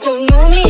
don't know me.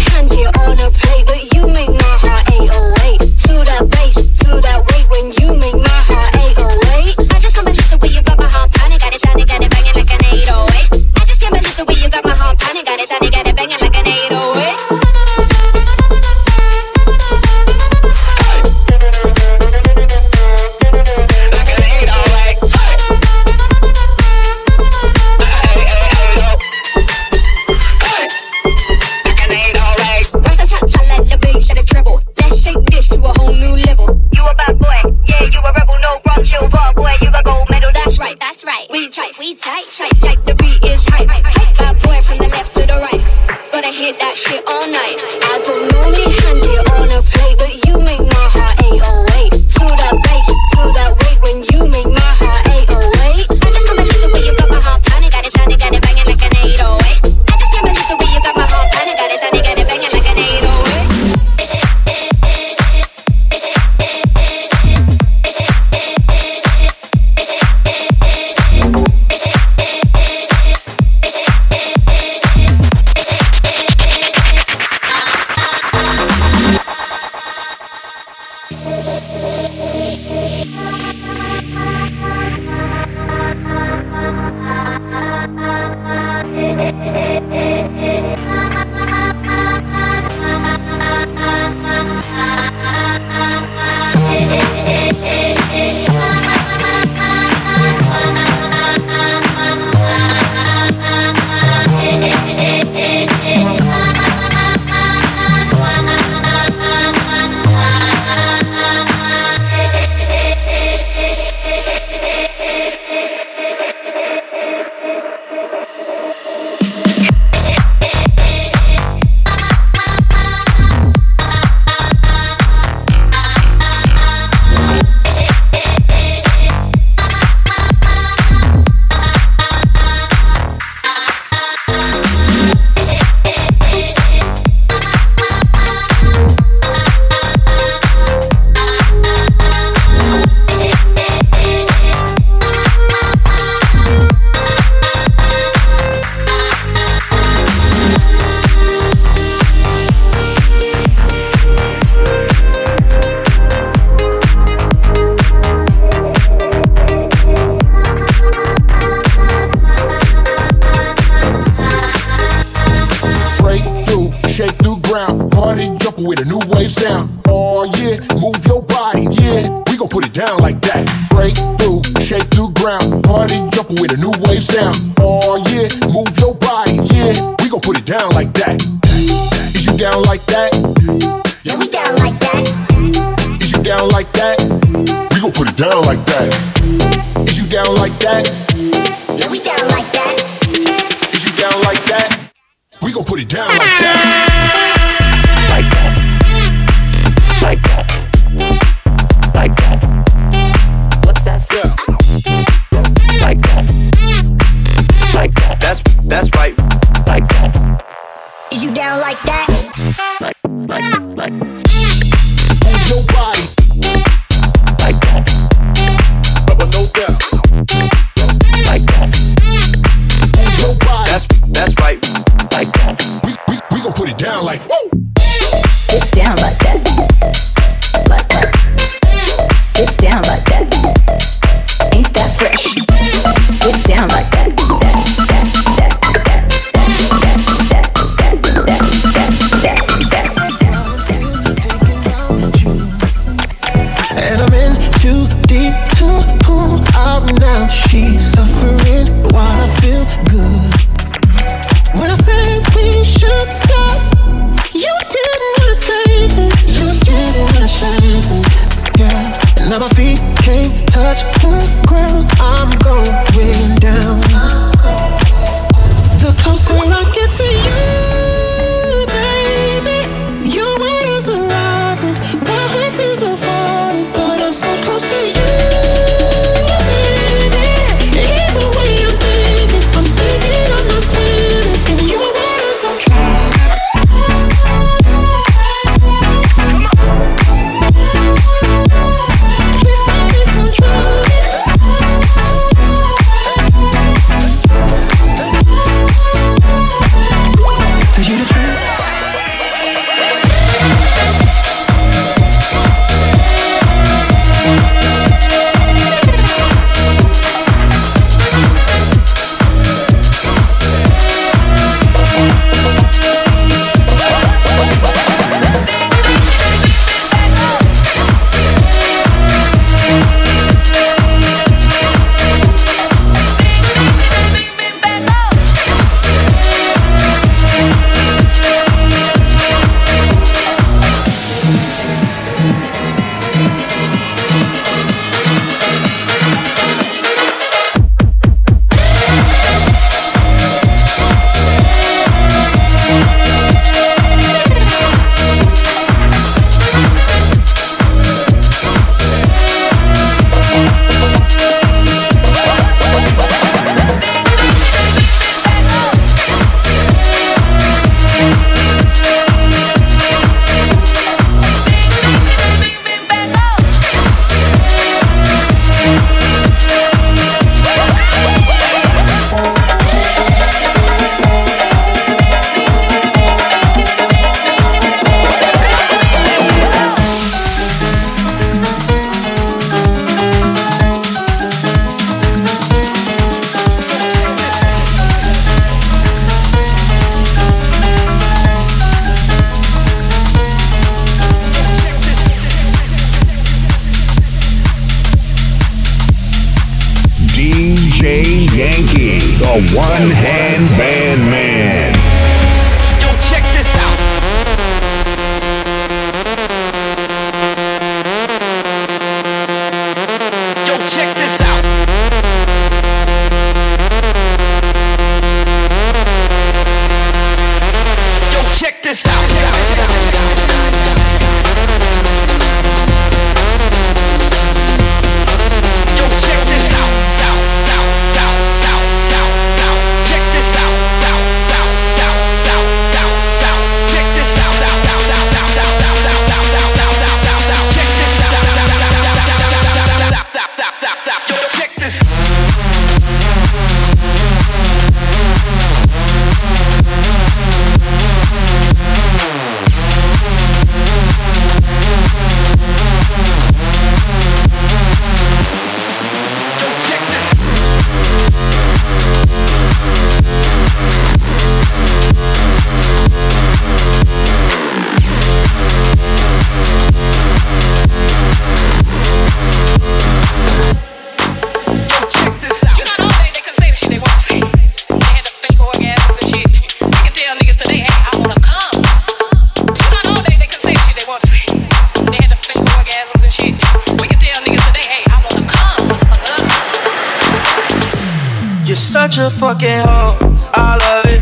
such a fucking hoe. I love it.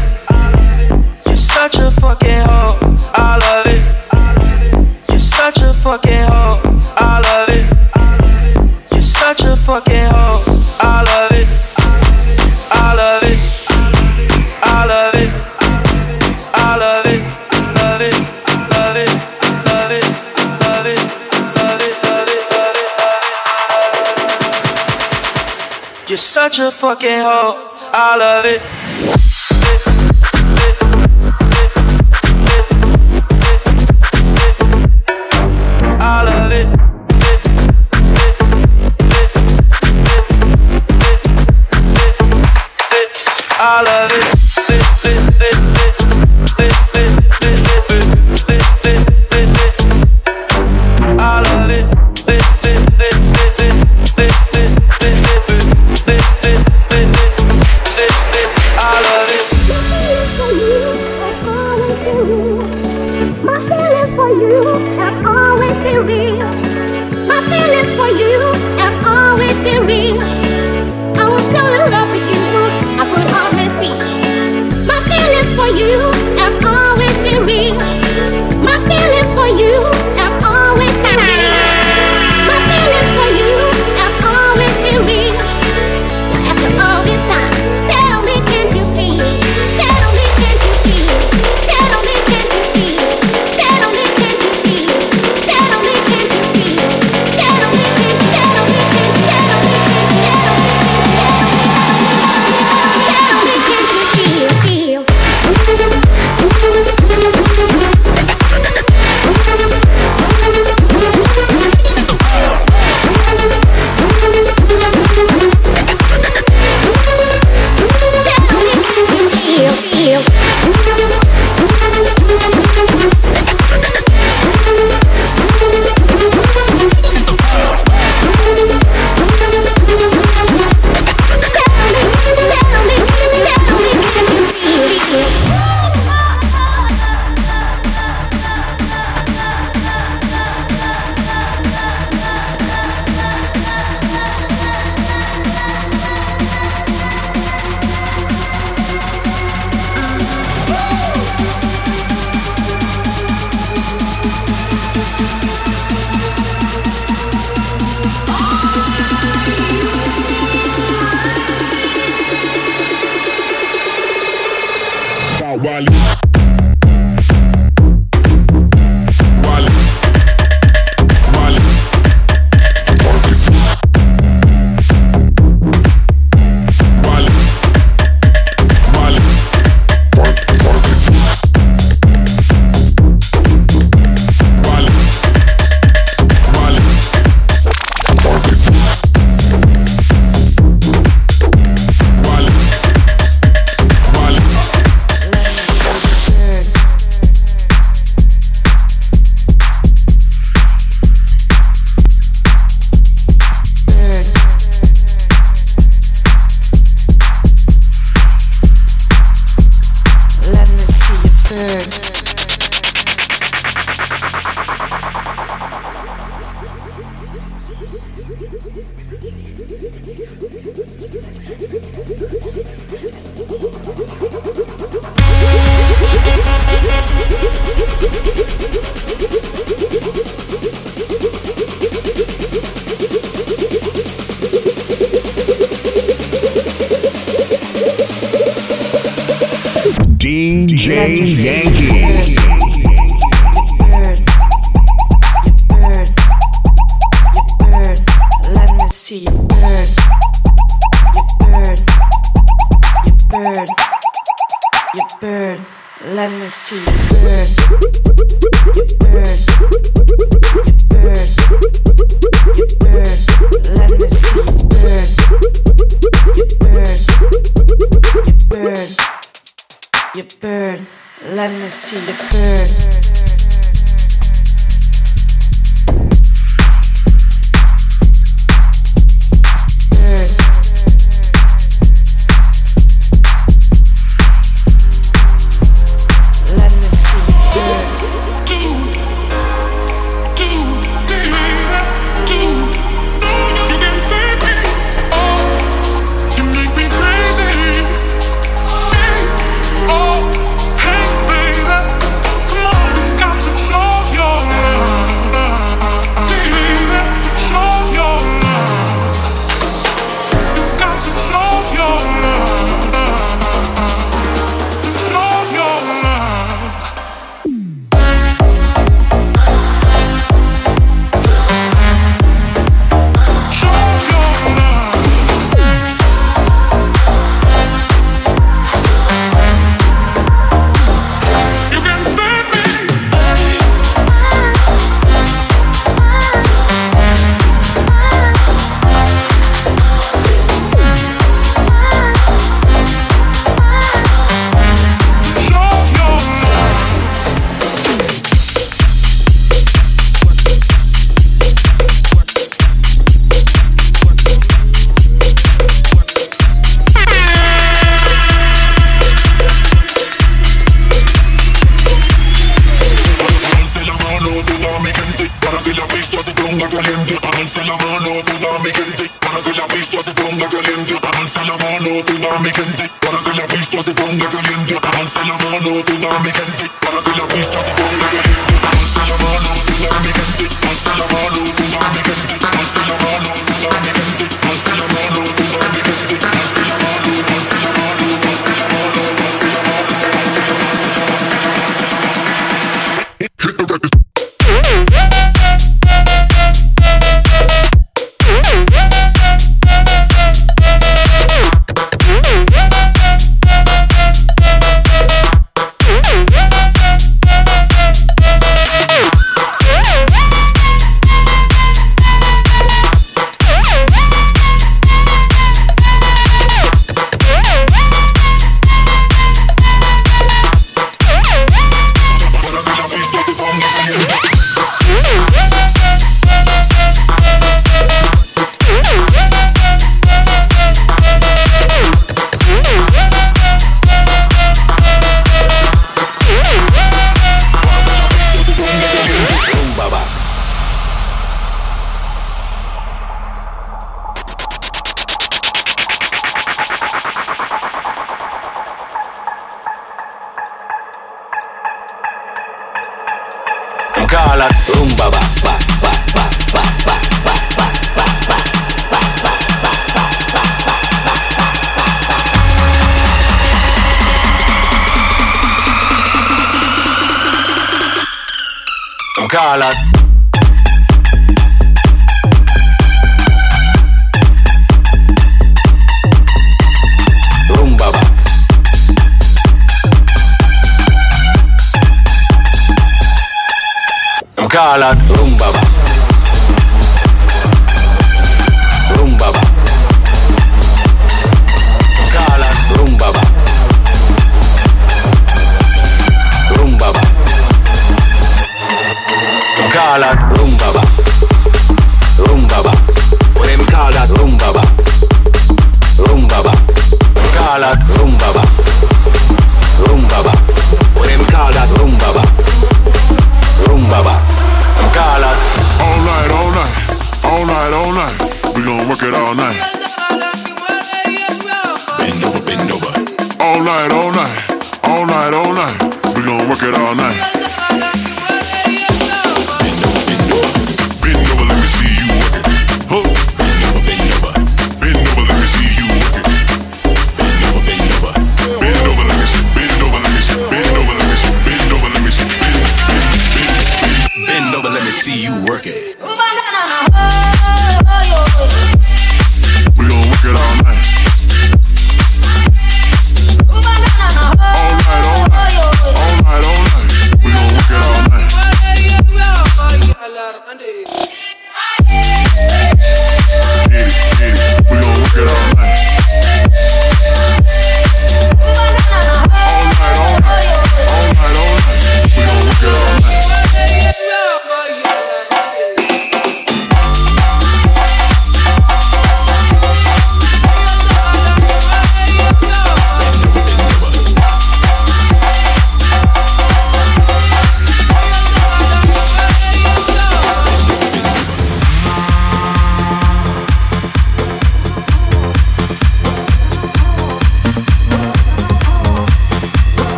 You're such a fucking hoe. I love it. You're such a fucking hoe. I love it. You're such a fucking hoe. I love it. I love it. I love it. I love it. Love it. Love it. Love it. Love it. Love it. Love. Love it. You're such a fucking hoe all of it.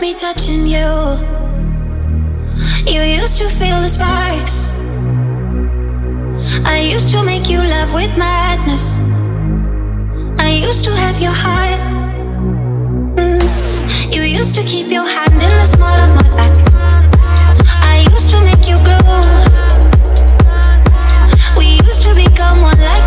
me touching you. You used to feel the sparks. I used to make you love with madness. I used to have your heart. Mm. You used to keep your hand in the small of my back. I used to make you glow. We used to become one.